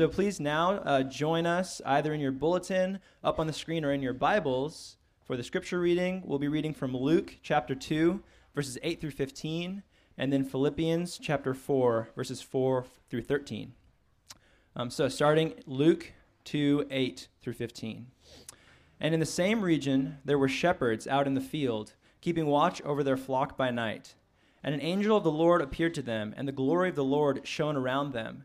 So please now uh, join us either in your bulletin, up on the screen, or in your Bibles for the scripture reading. We'll be reading from Luke chapter 2, verses 8 through 15, and then Philippians chapter 4, verses 4 through 13. Um, so starting Luke 2, 8 through 15. And in the same region there were shepherds out in the field, keeping watch over their flock by night. And an angel of the Lord appeared to them, and the glory of the Lord shone around them,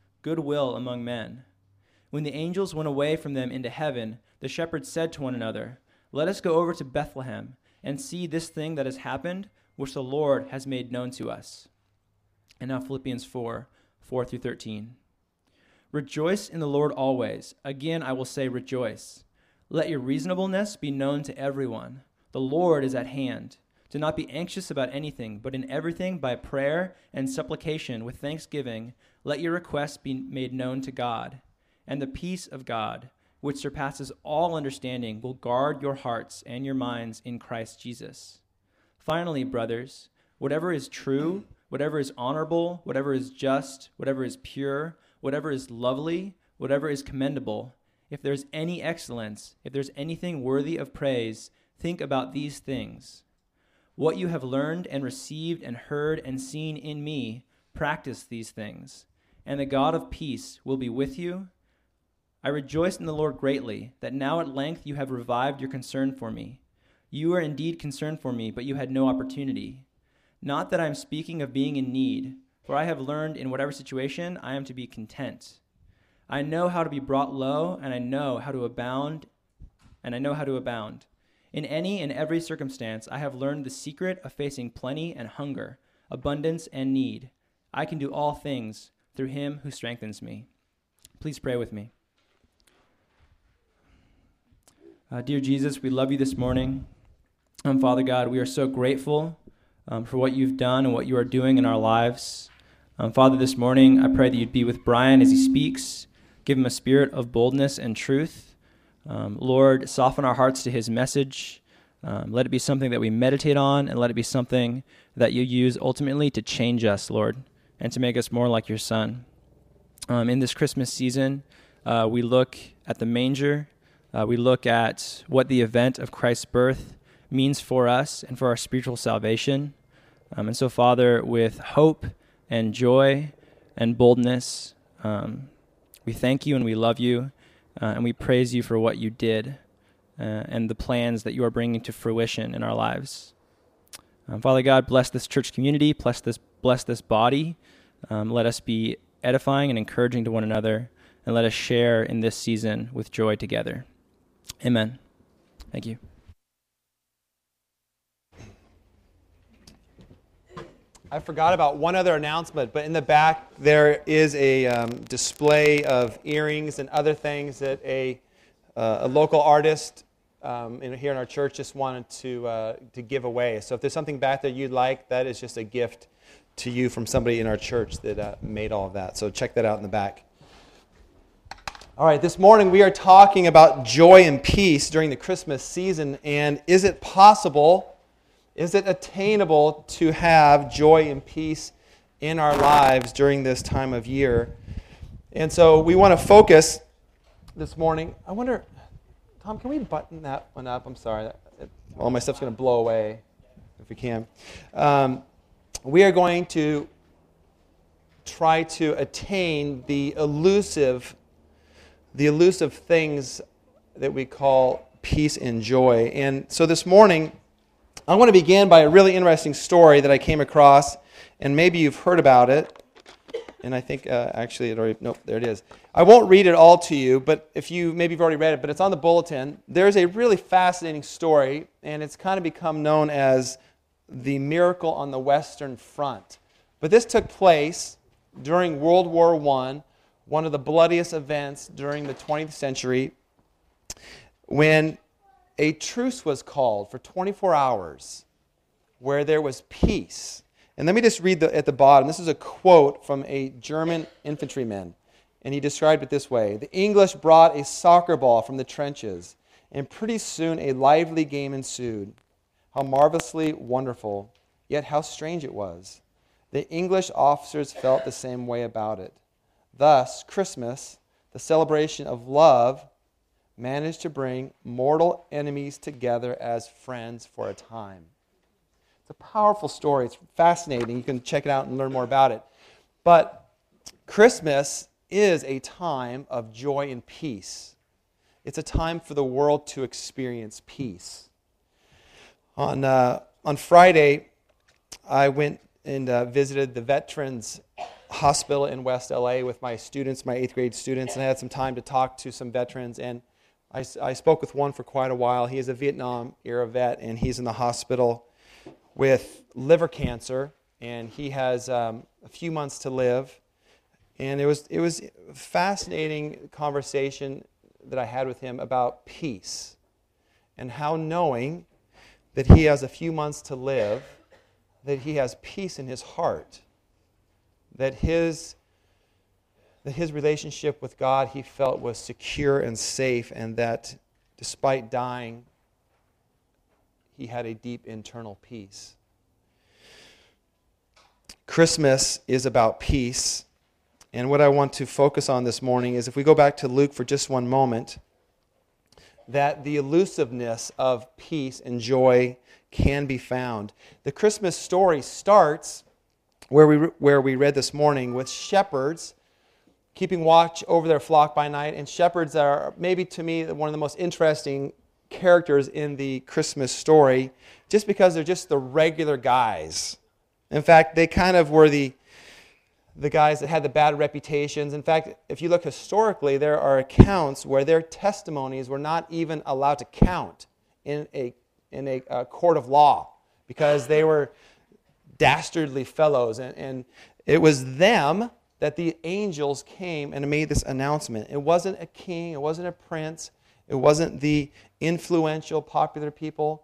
goodwill among men. When the angels went away from them into heaven, the shepherds said to one another, Let us go over to Bethlehem and see this thing that has happened, which the Lord has made known to us. And now Philippians 4 4 through 13. Rejoice in the Lord always. Again, I will say, rejoice. Let your reasonableness be known to everyone. The Lord is at hand. Do not be anxious about anything, but in everything by prayer and supplication with thanksgiving, let your requests be made known to God. And the peace of God, which surpasses all understanding, will guard your hearts and your minds in Christ Jesus. Finally, brothers, whatever is true, whatever is honorable, whatever is just, whatever is pure, whatever is lovely, whatever is commendable, if there's any excellence, if there's anything worthy of praise, think about these things. What you have learned and received and heard and seen in me, practice these things, and the God of peace will be with you. I rejoice in the Lord greatly that now at length you have revived your concern for me. You were indeed concerned for me, but you had no opportunity. Not that I am speaking of being in need, for I have learned in whatever situation I am to be content. I know how to be brought low, and I know how to abound, and I know how to abound. In any and every circumstance, I have learned the secret of facing plenty and hunger, abundance and need. I can do all things through him who strengthens me. Please pray with me. Uh, dear Jesus, we love you this morning. Um, Father God, we are so grateful um, for what you've done and what you are doing in our lives. Um, Father, this morning, I pray that you'd be with Brian as he speaks. Give him a spirit of boldness and truth. Um, Lord, soften our hearts to his message. Um, let it be something that we meditate on, and let it be something that you use ultimately to change us, Lord, and to make us more like your Son. Um, in this Christmas season, uh, we look at the manger. Uh, we look at what the event of Christ's birth means for us and for our spiritual salvation. Um, and so, Father, with hope and joy and boldness, um, we thank you and we love you. Uh, and we praise you for what you did uh, and the plans that you are bringing to fruition in our lives. Um, Father God, bless this church community, bless this, bless this body. Um, let us be edifying and encouraging to one another, and let us share in this season with joy together. Amen. Thank you. I forgot about one other announcement, but in the back there is a um, display of earrings and other things that a, uh, a local artist um, in, here in our church just wanted to, uh, to give away. So if there's something back there you'd like, that is just a gift to you from somebody in our church that uh, made all of that. So check that out in the back. All right, this morning we are talking about joy and peace during the Christmas season, and is it possible? Is it attainable to have joy and peace in our lives during this time of year? And so we want to focus this morning. I wonder, Tom, can we button that one up? I'm sorry. All my stuff's going to blow away if we can. Um, we are going to try to attain the elusive, the elusive things that we call peace and joy. And so this morning, I want to begin by a really interesting story that I came across, and maybe you've heard about it. And I think uh, actually it already, nope, there it is. I won't read it all to you, but if you, maybe you've already read it, but it's on the bulletin. There's a really fascinating story, and it's kind of become known as the miracle on the Western Front. But this took place during World War I one of the bloodiest events during the 20th century when a truce was called for 24 hours where there was peace. And let me just read the, at the bottom. This is a quote from a German infantryman. And he described it this way The English brought a soccer ball from the trenches, and pretty soon a lively game ensued. How marvelously wonderful, yet how strange it was. The English officers felt the same way about it. Thus, Christmas, the celebration of love, managed to bring mortal enemies together as friends for a time. It's a powerful story. It's fascinating. You can check it out and learn more about it. But Christmas is a time of joy and peace. It's a time for the world to experience peace. On, uh, on Friday, I went and uh, visited the Veterans Hospital in West LA with my students, my eighth grade students, and I had some time to talk to some veterans. And I, I spoke with one for quite a while. He is a Vietnam era vet, and he's in the hospital with liver cancer, and he has um, a few months to live. And it was, it was a fascinating conversation that I had with him about peace and how knowing that he has a few months to live, that he has peace in his heart, that his that his relationship with God he felt was secure and safe, and that despite dying, he had a deep internal peace. Christmas is about peace. And what I want to focus on this morning is if we go back to Luke for just one moment, that the elusiveness of peace and joy can be found. The Christmas story starts where we, where we read this morning with shepherds keeping watch over their flock by night. And shepherds are maybe to me one of the most interesting characters in the Christmas story just because they're just the regular guys. In fact, they kind of were the, the guys that had the bad reputations. In fact, if you look historically, there are accounts where their testimonies were not even allowed to count in a, in a, a court of law because they were dastardly fellows. And, and it was them that the angels came and made this announcement. It wasn't a king, it wasn't a prince, it wasn't the influential, popular people.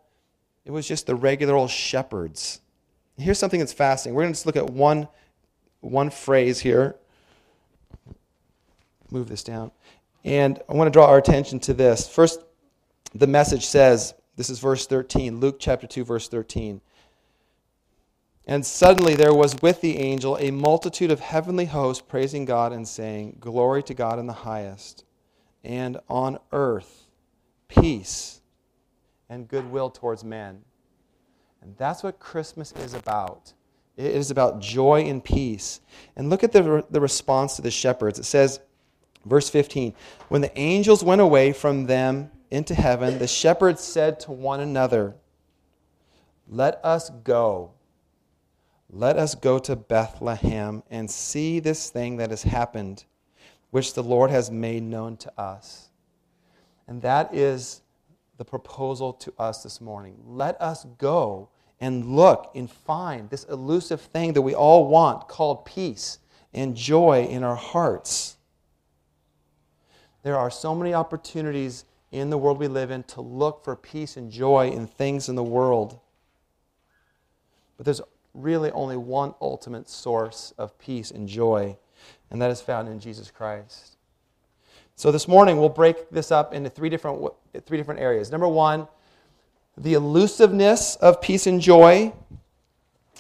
It was just the regular old shepherds. Here's something that's fascinating. We're going to just look at one, one phrase here. Move this down. And I want to draw our attention to this. First, the message says, this is verse 13, Luke chapter 2, verse 13. And suddenly there was with the angel a multitude of heavenly hosts praising God and saying, Glory to God in the highest, and on earth peace and goodwill towards men. And that's what Christmas is about. It is about joy and peace. And look at the, the response to the shepherds. It says, verse 15 When the angels went away from them into heaven, the shepherds said to one another, Let us go let us go to Bethlehem and see this thing that has happened, which the Lord has made known to us. And that is the proposal to us this morning. Let us go and look and find this elusive thing that we all want called peace and joy in our hearts. There are so many opportunities in the world we live in to look for peace and joy in things in the world. But there's really only one ultimate source of peace and joy, and that is found in Jesus Christ. So this morning we'll break this up into three different, three different areas. Number one, the elusiveness of peace and joy.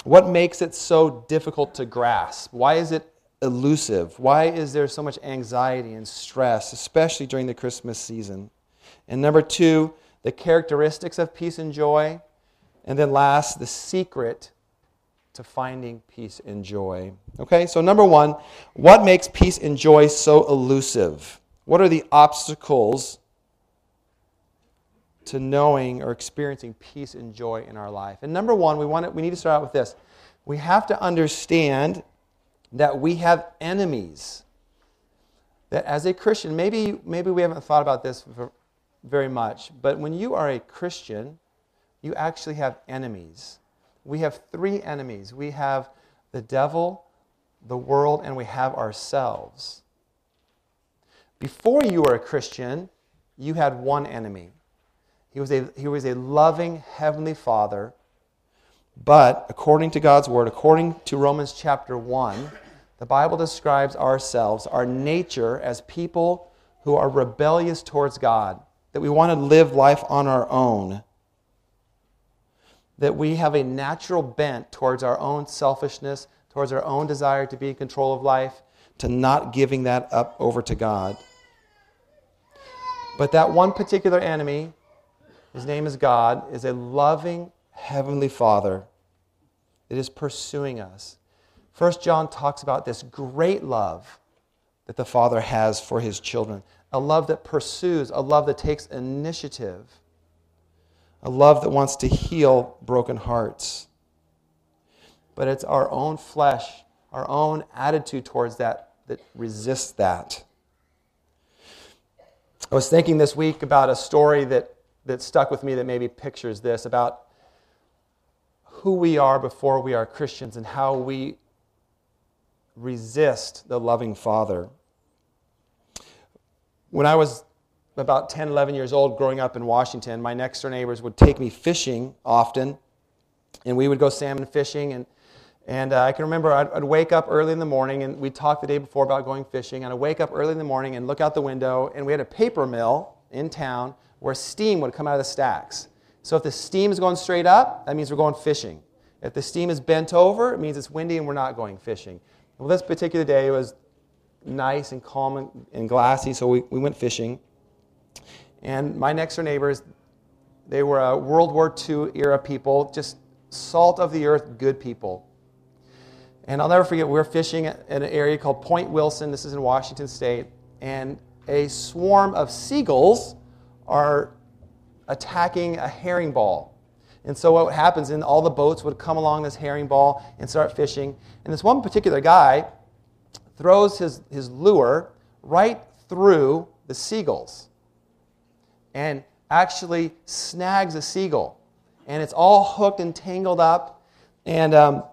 What makes it so difficult to grasp? Why is it elusive? Why is there so much anxiety and stress, especially during the Christmas season? And number two, the characteristics of peace and joy. And then last, the secret to finding peace and joy. Okay, so number one, what makes peace and joy so elusive? What are the obstacles to knowing or experiencing peace and joy in our life? And number one, we, want to, we need to start out with this. We have to understand that we have enemies. That as a Christian, maybe, maybe we haven't thought about this very much, but when you are a Christian, you actually have enemies we have three enemies we have the devil, the world, and we have ourselves. Before you were a Christian, you had one enemy. He was a, he was a loving heavenly father. But according to God's word, according to Romans chapter 1, the Bible describes ourselves, our nature, as people who are rebellious towards God, that we want to live life on our own, that we have a natural bent towards our own selfishness, towards our own desire to be in control of life, to not giving that up over to God. But that one particular enemy, his name is God, is a loving heavenly Father that is pursuing us. First John talks about this great love that the Father has for his children, a love that pursues, a love that takes initiative, a love that wants to heal broken hearts. But it's our own flesh, our own attitude towards that that resists that. I was thinking this week about a story that, that stuck with me that maybe pictures this about who we are before we are Christians and how we resist the loving Father. When I was about 10, 11 years old, growing up in Washington, my next door neighbors would take me fishing often, and we would go salmon fishing. And, and uh, I can remember I'd, I'd, wake up early in the morning, and we'd talk the day before about going fishing. And I'd wake up early in the morning and look out the window, and we had a paper mill in town where steam would come out of the stacks. So if the steam is going straight up, that means we're going fishing. If the steam is bent over, it means it's windy and we're not going fishing. Well, this particular day was nice and calm and, and glassy, so we, we went fishing. And my next door neighbors, they were a World War II era people, just salt of the earth, good people. And I'll never forget, we were fishing in an area called Point Wilson. This is in Washington State. And a swarm of seagulls are attacking a herring ball. And so what happens, and all the boats would come along this herring ball and start fishing. And this one particular guy throws his, his lure right through the seagulls and actually snags a seagull. And it's all hooked and tangled up. And um,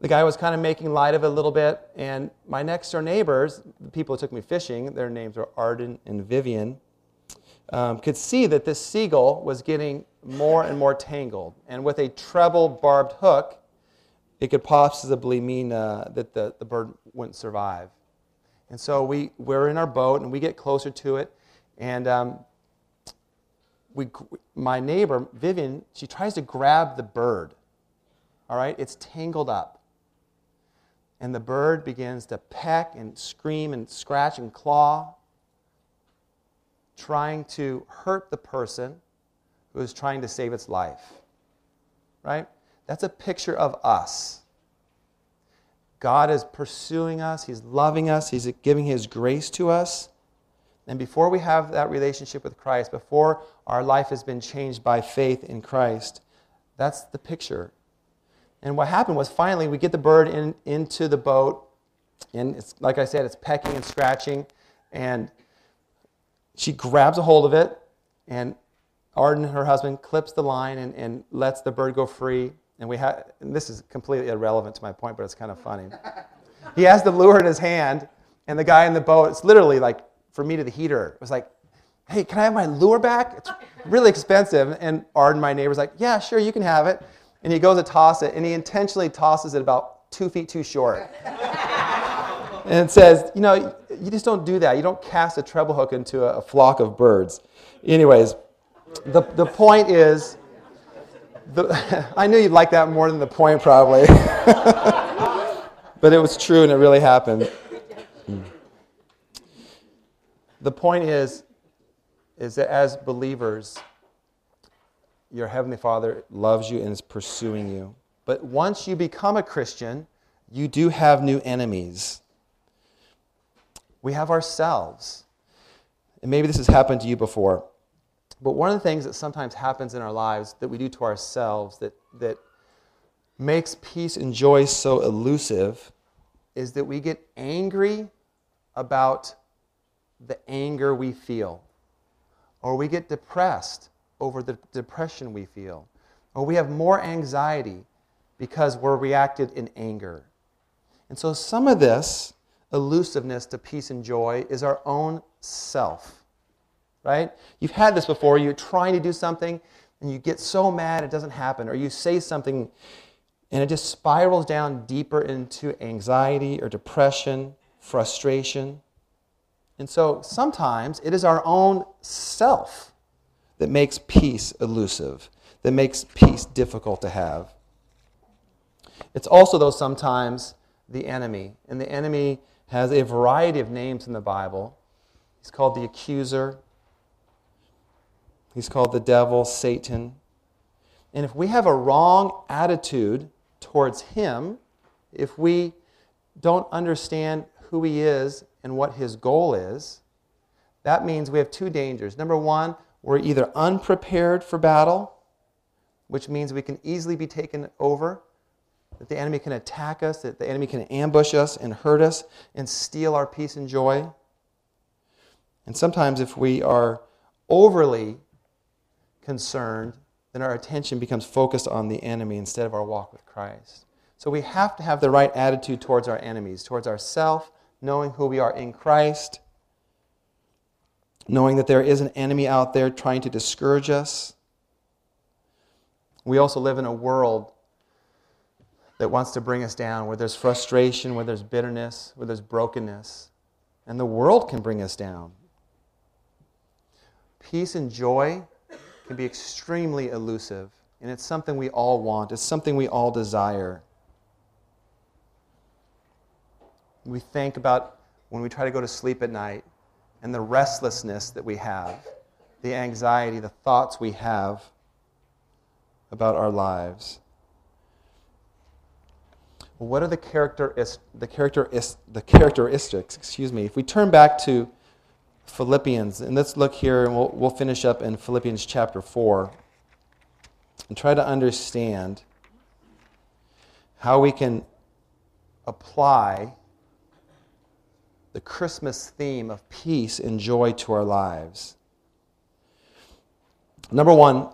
the guy was kind of making light of it a little bit. And my next door neighbors, the people who took me fishing, their names were Arden and Vivian, um, could see that this seagull was getting more and more tangled. And with a treble barbed hook, it could possibly mean uh, that the, the bird wouldn't survive. And so we, we're in our boat and we get closer to it. And um, we, my neighbor, Vivian, she tries to grab the bird. All right? It's tangled up. And the bird begins to peck and scream and scratch and claw, trying to hurt the person who is trying to save its life. Right? That's a picture of us. God is pursuing us, He's loving us, He's giving His grace to us. And before we have that relationship with Christ, before our life has been changed by faith in Christ, that's the picture. And what happened was finally we get the bird in, into the boat, and it's like I said, it's pecking and scratching, and she grabs a hold of it, and Arden, and her husband, clips the line and, and lets the bird go free. And we have, and this is completely irrelevant to my point, but it's kind of funny. he has the lure in his hand, and the guy in the boat, it's literally like, for me to the heater, it was like, hey, can I have my lure back? It's really expensive. And Arden, my neighbor's like, yeah, sure, you can have it. And he goes to toss it, and he intentionally tosses it about two feet too short. and it says, you know, you just don't do that. You don't cast a treble hook into a, a flock of birds. Anyways, the, the point is, the, I knew you'd like that more than the point, probably. but it was true and it really happened. The point is, is that as believers, your Heavenly Father loves you and is pursuing you. But once you become a Christian, you do have new enemies. We have ourselves. And maybe this has happened to you before. But one of the things that sometimes happens in our lives that we do to ourselves that, that makes peace and joy so elusive is that we get angry about the anger we feel, or we get depressed over the depression we feel, or we have more anxiety because we're reacted in anger. And so some of this elusiveness to peace and joy is our own self. Right? You've had this before. You're trying to do something and you get so mad it doesn't happen, or you say something and it just spirals down deeper into anxiety or depression, frustration. And so sometimes it is our own self that makes peace elusive, that makes peace difficult to have. It's also, though, sometimes the enemy. And the enemy has a variety of names in the Bible. He's called the accuser, he's called the devil, Satan. And if we have a wrong attitude towards him, if we don't understand who he is and what his goal is, that means we have two dangers. Number one, we're either unprepared for battle, which means we can easily be taken over, that the enemy can attack us, that the enemy can ambush us and hurt us and steal our peace and joy. And sometimes, if we are overly concerned, then our attention becomes focused on the enemy instead of our walk with Christ. So we have to have the right attitude towards our enemies, towards ourself, knowing who we are in Christ, knowing that there is an enemy out there trying to discourage us. We also live in a world that wants to bring us down, where there's frustration, where there's bitterness, where there's brokenness. And the world can bring us down. Peace and joy can be extremely elusive, and it's something we all want, it's something we all desire. We think about when we try to go to sleep at night and the restlessness that we have, the anxiety, the thoughts we have about our lives. What are the, characteris- the, characteris- the characteristics? Excuse me. If we turn back to Philippians, and let's look here, and we'll, we'll finish up in Philippians chapter 4 and try to understand how we can apply the Christmas theme of peace and joy to our lives. Number one,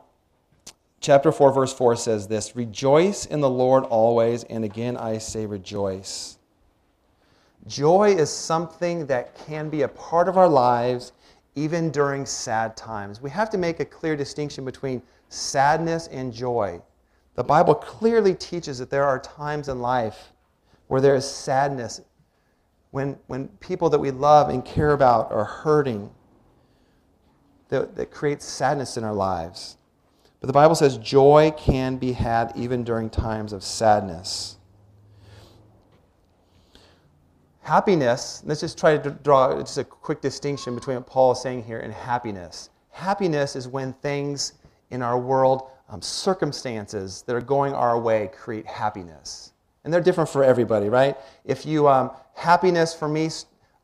chapter 4, verse 4 says this Rejoice in the Lord always, and again I say rejoice. Joy is something that can be a part of our lives even during sad times. We have to make a clear distinction between sadness and joy. The Bible clearly teaches that there are times in life where there is sadness, when, when people that we love and care about are hurting, that, that creates sadness in our lives. But the Bible says joy can be had even during times of sadness. Happiness, let's just try to draw just a quick distinction between what Paul is saying here and happiness. Happiness is when things in our world, um, circumstances that are going our way, create happiness. And they're different for everybody, right? If you, um, happiness for me,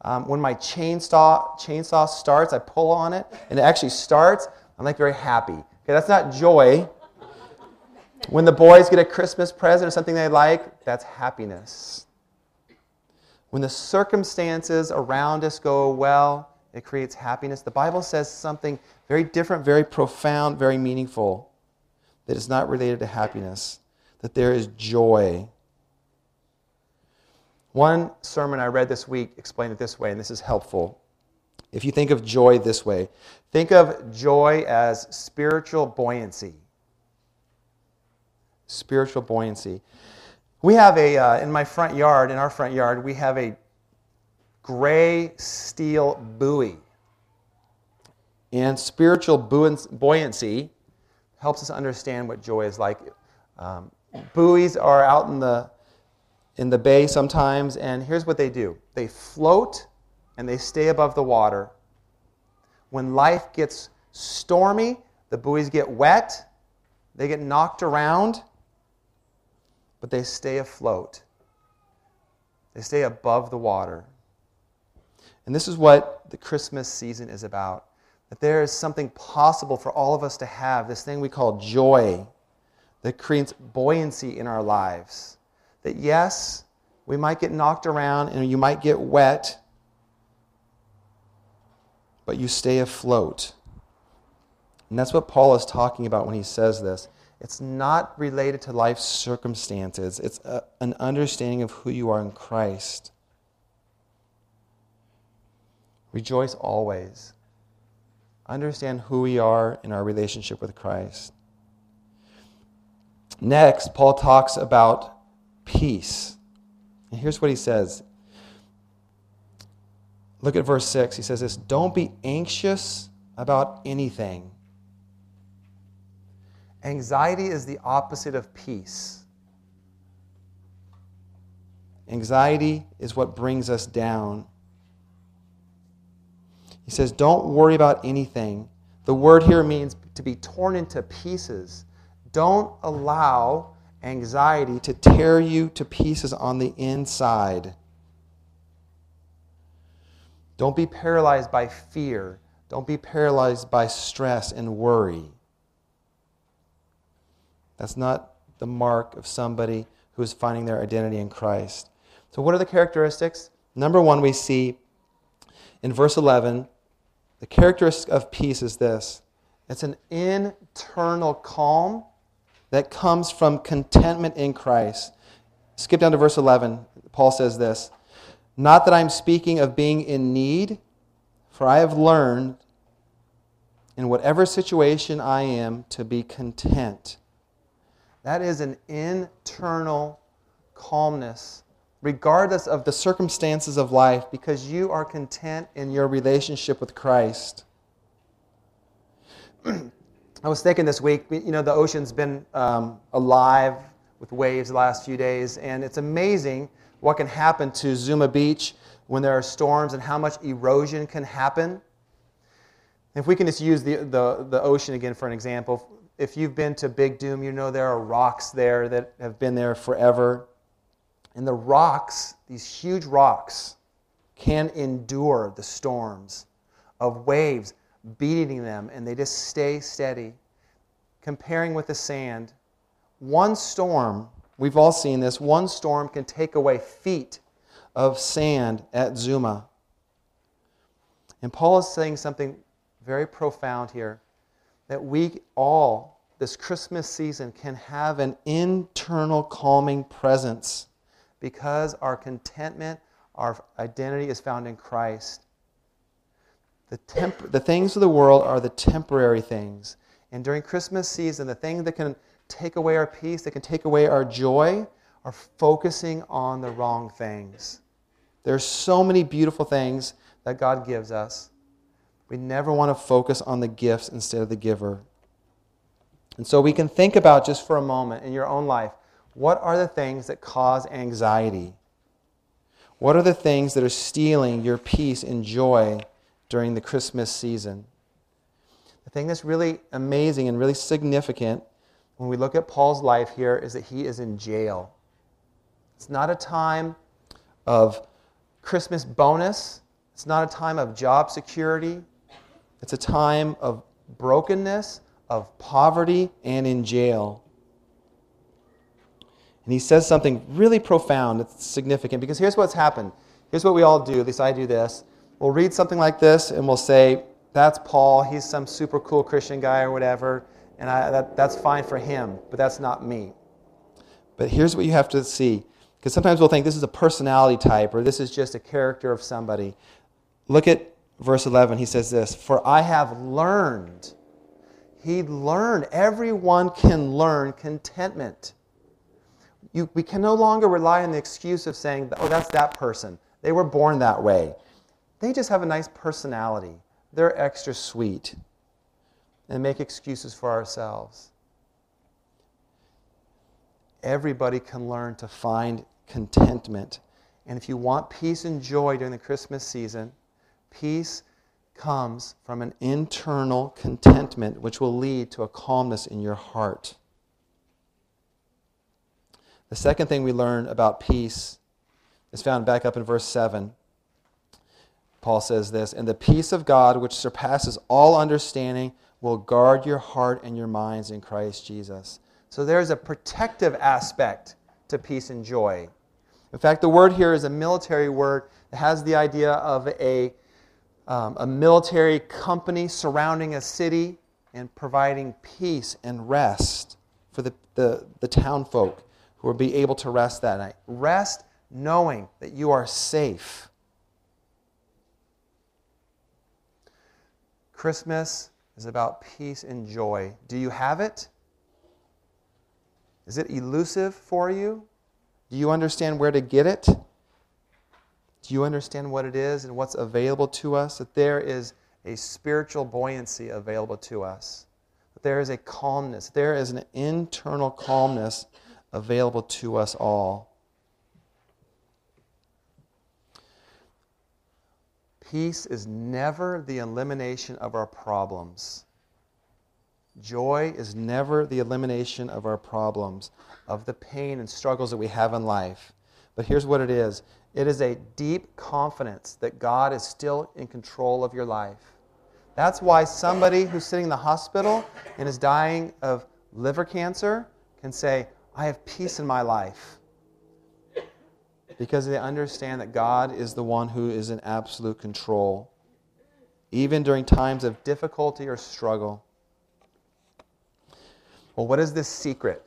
um, when my chainsaw, chainsaw starts, I pull on it, and it actually starts, I'm like very happy. Okay, that's not joy. When the boys get a Christmas present or something they like, that's happiness. When the circumstances around us go well, it creates happiness. The Bible says something very different, very profound, very meaningful that is not related to happiness, that there is joy. One sermon I read this week explained it this way, and this is helpful. If you think of joy this way, think of joy as spiritual buoyancy. Spiritual buoyancy. We have a, uh, in my front yard, in our front yard, we have a gray steel buoy. And spiritual buoyancy helps us understand what joy is like. Um, buoys are out in the, in the bay sometimes, and here's what they do they float and they stay above the water. When life gets stormy, the buoys get wet, they get knocked around, but they stay afloat. They stay above the water. And this is what the Christmas season is about that there is something possible for all of us to have, this thing we call joy that creates buoyancy in our lives. That yes, we might get knocked around and you might get wet, but you stay afloat. And that's what Paul is talking about when he says this. It's not related to life circumstances, it's a, an understanding of who you are in Christ. Rejoice always. Understand who we are in our relationship with Christ. Next, Paul talks about peace. And here's what he says. Look at verse 6. He says this Don't be anxious about anything. Anxiety is the opposite of peace. Anxiety is what brings us down. He says, Don't worry about anything. The word here means to be torn into pieces. Don't allow anxiety to tear you to pieces on the inside. Don't be paralyzed by fear. Don't be paralyzed by stress and worry. That's not the mark of somebody who is finding their identity in Christ. So, what are the characteristics? Number one, we see in verse 11 the characteristic of peace is this it's an internal calm that comes from contentment in Christ. Skip down to verse 11. Paul says this Not that I'm speaking of being in need, for I have learned in whatever situation I am to be content. That is an internal calmness, regardless of the circumstances of life, because you are content in your relationship with Christ. I was thinking this week, you know, the ocean's been um, alive with waves the last few days, and it's amazing what can happen to Zuma Beach when there are storms and how much erosion can happen. If we can just use the, the, the ocean again for an example, if you've been to Big Dume, you know there are rocks there that have been there forever. And the rocks, these huge rocks, can endure the storms of waves beating them, and they just stay steady. Comparing with the sand, one storm, we've all seen this, one storm can take away feet of sand at Zuma. And Paul is saying something very profound here that we all, this Christmas season, can have an internal calming presence because our contentment, our identity is found in Christ. The, temp- the things of the world are the temporary things. And during Christmas season, the thing that can take away our peace, that can take away our joy, are focusing on the wrong things. There's so many beautiful things that God gives us. We never want to focus on the gifts instead of the giver. And so we can think about just for a moment in your own life what are the things that cause anxiety? What are the things that are stealing your peace and joy during the Christmas season? The thing that's really amazing and really significant when we look at Paul's life here is that he is in jail. It's not a time of Christmas bonus, it's not a time of job security, it's a time of brokenness, of poverty, and in jail. And he says something really profound, it's significant, because here's what's happened. Here's what we all do, at least I do this. We'll read something like this and we'll say, That's Paul, he's some super cool Christian guy or whatever, and I, that, that's fine for him, but that's not me. But here's what you have to see, because sometimes we'll think this is a personality type or this is just a character of somebody. Look at verse 11, he says this For I have learned. He learned. Everyone can learn contentment. You, we can no longer rely on the excuse of saying, oh, that's that person. They were born that way. They just have a nice personality. They're extra sweet. And make excuses for ourselves. Everybody can learn to find contentment. And if you want peace and joy during the Christmas season, Peace comes from an internal contentment, which will lead to a calmness in your heart. The second thing we learn about peace is found back up in verse 7. Paul says this And the peace of God, which surpasses all understanding, will guard your heart and your minds in Christ Jesus. So there's a protective aspect to peace and joy. In fact, the word here is a military word that has the idea of a um, a military company surrounding a city and providing peace and rest for the, the, the town folk who will be able to rest that night. Rest knowing that you are safe. Christmas is about peace and joy. Do you have it? Is it elusive for you? Do you understand where to get it? Do you understand what it is and what's available to us? That there is a spiritual buoyancy available to us. That there is a calmness. There is an internal calmness available to us all. Peace is never the elimination of our problems. Joy is never the elimination of our problems, of the pain and struggles that we have in life. But here's what it is it is a deep confidence that God is still in control of your life. That's why somebody who's sitting in the hospital and is dying of liver cancer can say, I have peace in my life. Because they understand that God is the one who is in absolute control, even during times of difficulty or struggle. Well, what is this secret?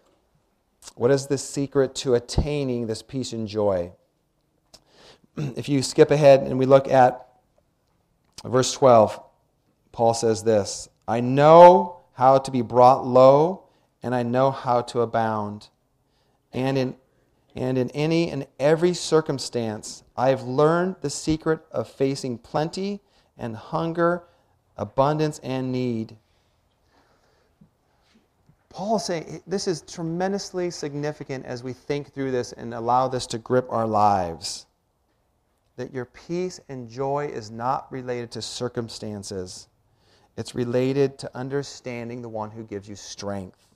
What is the secret to attaining this peace and joy? if you skip ahead and we look at verse 12, Paul says this I know how to be brought low, and I know how to abound. And in, and in any and every circumstance, I have learned the secret of facing plenty and hunger, abundance and need. Paul is saying this is tremendously significant as we think through this and allow this to grip our lives that your peace and joy is not related to circumstances, it's related to understanding the one who gives you strength.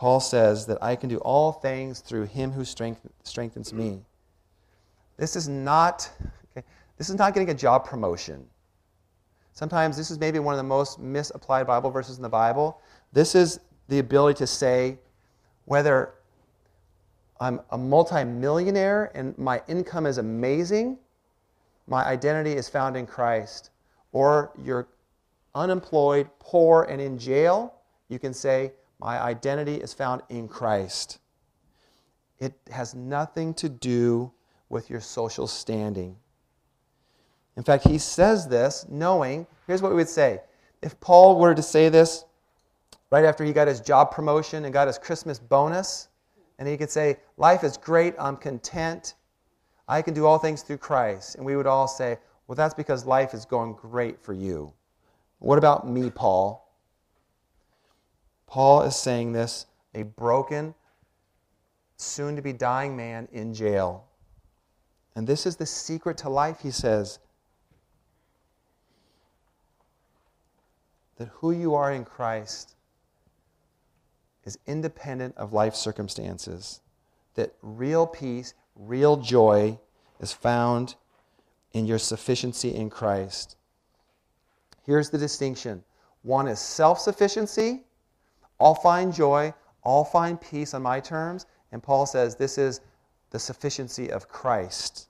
Paul says that I can do all things through him who strengthens me. This is not okay, this is not getting a job promotion. Sometimes this is maybe one of the most misapplied Bible verses in the Bible. This is the ability to say whether I'm a multimillionaire and my income is amazing, my identity is found in Christ. Or you're unemployed, poor, and in jail, you can say, My identity is found in Christ. It has nothing to do with your social standing. In fact, he says this knowing, here's what we would say. If Paul were to say this right after he got his job promotion and got his Christmas bonus, and he could say, Life is great, I'm content, I can do all things through Christ. And we would all say, Well, that's because life is going great for you. What about me, Paul? Paul is saying this a broken, soon to be dying man in jail. And this is the secret to life, he says. That who you are in Christ is independent of life circumstances. That real peace, real joy is found in your sufficiency in Christ. Here's the distinction one is self sufficiency. I'll find joy, I'll find peace on my terms. And Paul says this is the sufficiency of Christ.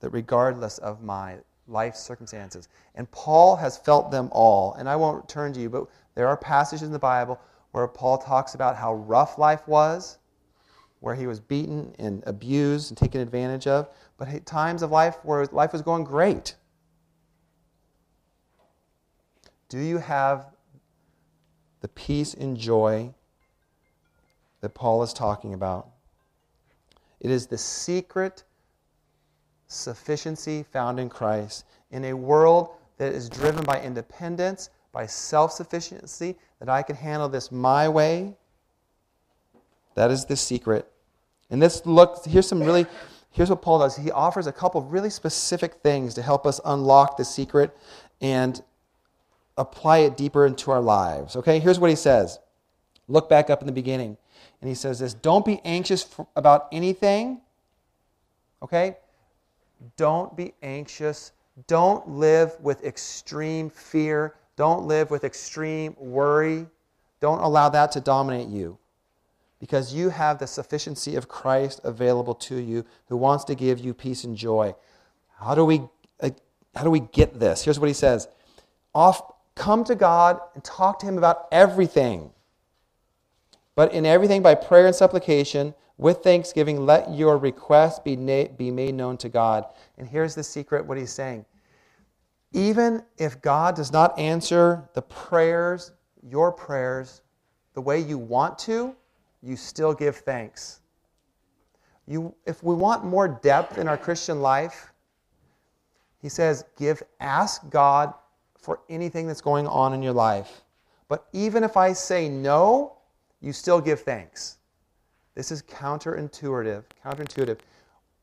That regardless of my life circumstances. And Paul has felt them all. And I won't turn to you, but there are passages in the Bible where Paul talks about how rough life was, where he was beaten and abused and taken advantage of, but times of life where life was going great. Do you have the peace and joy that Paul is talking about? It is the secret sufficiency found in Christ in a world that is driven by independence by self sufficiency, that I can handle this my way. That is the secret. And this look, here's some really, here's what Paul does. He offers a couple of really specific things to help us unlock the secret and apply it deeper into our lives. Okay, here's what he says. Look back up in the beginning. And he says this Don't be anxious for, about anything. Okay? Don't be anxious. Don't live with extreme fear. Don't live with extreme worry. Don't allow that to dominate you because you have the sufficiency of Christ available to you who wants to give you peace and joy. How do we, uh, how do we get this? Here's what he says Off, Come to God and talk to Him about everything. But in everything, by prayer and supplication, with thanksgiving, let your requests be, na- be made known to God. And here's the secret what he's saying even if God does not answer the prayers, your prayers, the way you want to, you still give thanks. You, if we want more depth in our Christian life, he says, give, ask God for anything that's going on in your life. But even if I say no, you still give thanks. This is counterintuitive. Counterintuitive.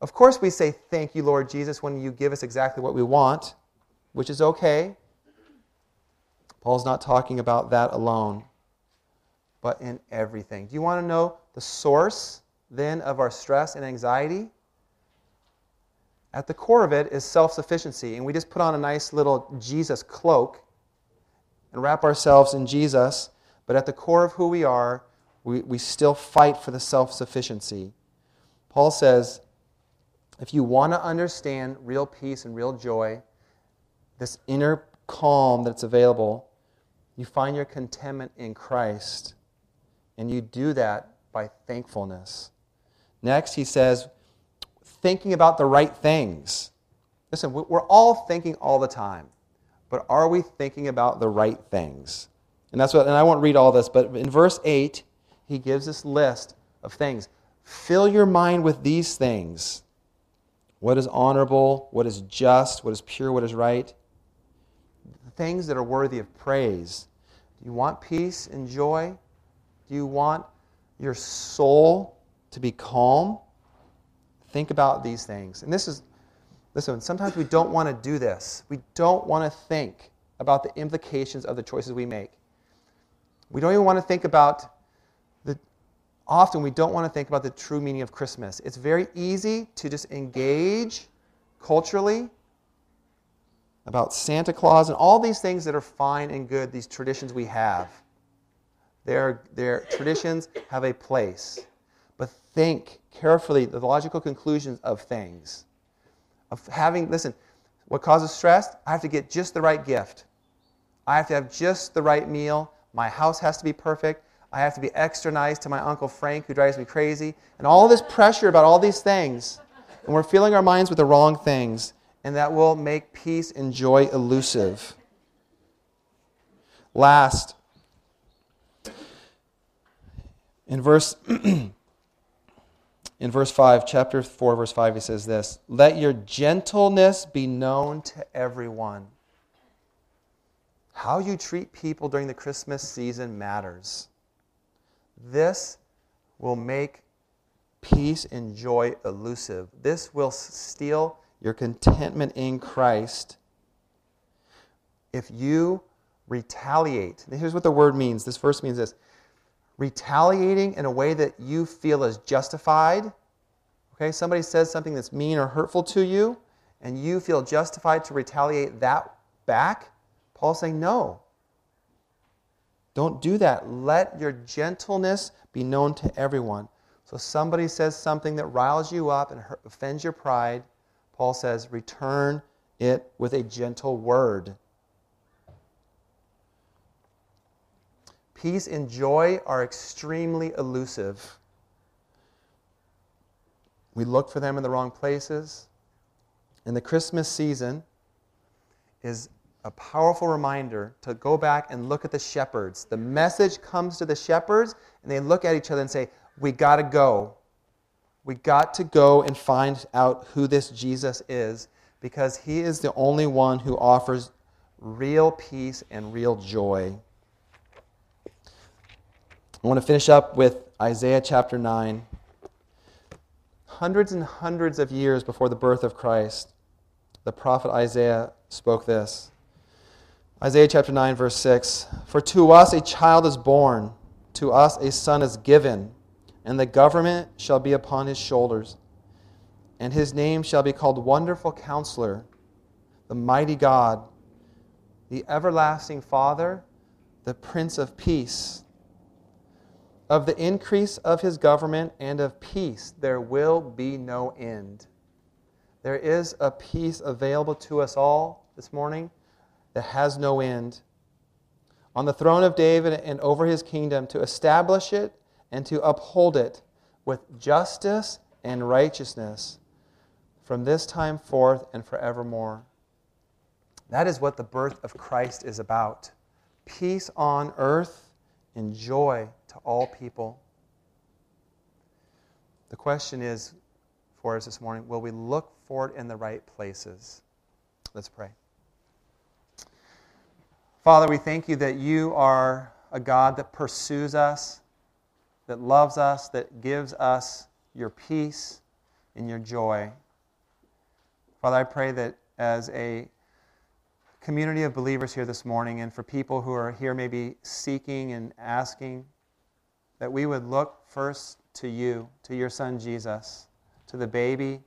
Of course, we say, Thank you, Lord Jesus, when you give us exactly what we want, which is okay. Paul's not talking about that alone, but in everything. Do you want to know the source then of our stress and anxiety? At the core of it is self sufficiency, and we just put on a nice little Jesus cloak and wrap ourselves in Jesus, but at the core of who we are, we, we still fight for the self sufficiency. Paul says, if you want to understand real peace and real joy, this inner calm that's available, you find your contentment in Christ. And you do that by thankfulness. Next, he says, thinking about the right things. Listen, we're all thinking all the time, but are we thinking about the right things? And that's what, and I won't read all this, but in verse 8, he gives this list of things. Fill your mind with these things what is honorable, what is just, what is pure, what is right. Things that are worthy of praise. Do you want peace and joy? Do you want your soul to be calm? Think about these things. And this is, listen, sometimes we don't want to do this. We don't want to think about the implications of the choices we make. We don't even want to think about the, often we don't want to think about the true meaning of Christmas. It's very easy to just engage culturally about Santa Claus and all these things that are fine and good, these traditions we have. Their, their traditions have a place. Think carefully the logical conclusions of things. Of having, listen, what causes stress? I have to get just the right gift. I have to have just the right meal. My house has to be perfect. I have to be extra nice to my Uncle Frank, who drives me crazy. And all this pressure about all these things. And we're filling our minds with the wrong things. And that will make peace and joy elusive. Last, in verse. in verse 5, chapter 4, verse 5, he says this Let your gentleness be known to everyone. How you treat people during the Christmas season matters. This will make peace and joy elusive. This will steal your contentment in Christ. If you retaliate, here's what the word means. This verse means this retaliating in a way that you feel is justified. Okay, somebody says something that's mean or hurtful to you, and you feel justified to retaliate that back. Paul's saying, no. Don't do that. Let your gentleness be known to everyone. So somebody says something that riles you up and offends your pride. Paul says, return it with a gentle word. Peace and joy are extremely elusive. We look for them in the wrong places. And the Christmas season is a powerful reminder to go back and look at the shepherds. The message comes to the shepherds, and they look at each other and say, We got to go. We got to go and find out who this Jesus is because he is the only one who offers real peace and real joy. I want to finish up with Isaiah chapter 9. Hundreds and hundreds of years before the birth of Christ, the prophet Isaiah spoke this. Isaiah chapter 9, verse 6 For to us a child is born, to us a son is given, and the government shall be upon his shoulders. And his name shall be called Wonderful Counselor, the Mighty God, the Everlasting Father, the Prince of Peace. Of the increase of his government and of peace there will be no end. There is a peace available to us all this morning that has no end, on the throne of David and over his kingdom, to establish it and to uphold it with justice and righteousness from this time forth and forevermore. That is what the birth of Christ is about peace on earth and joy to all people. The question is for us this morning will we look for it in the right places? Let's pray. Father, we thank you that you are a God that pursues us, that loves us, that gives us your peace and your joy. Father, I pray that as a community of believers here this morning, and for people who are here maybe seeking and asking, that we would look first to you, to your son Jesus, to the baby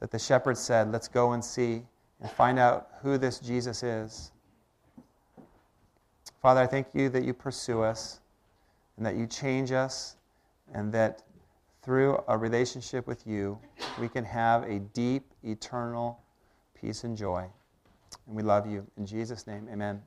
that the shepherd said, Let's go and see and find out who this Jesus is. Father, I thank you that you pursue us and that you change us and that through a relationship with you, we can have a deep, eternal peace and joy. And we love you. In Jesus' name, amen.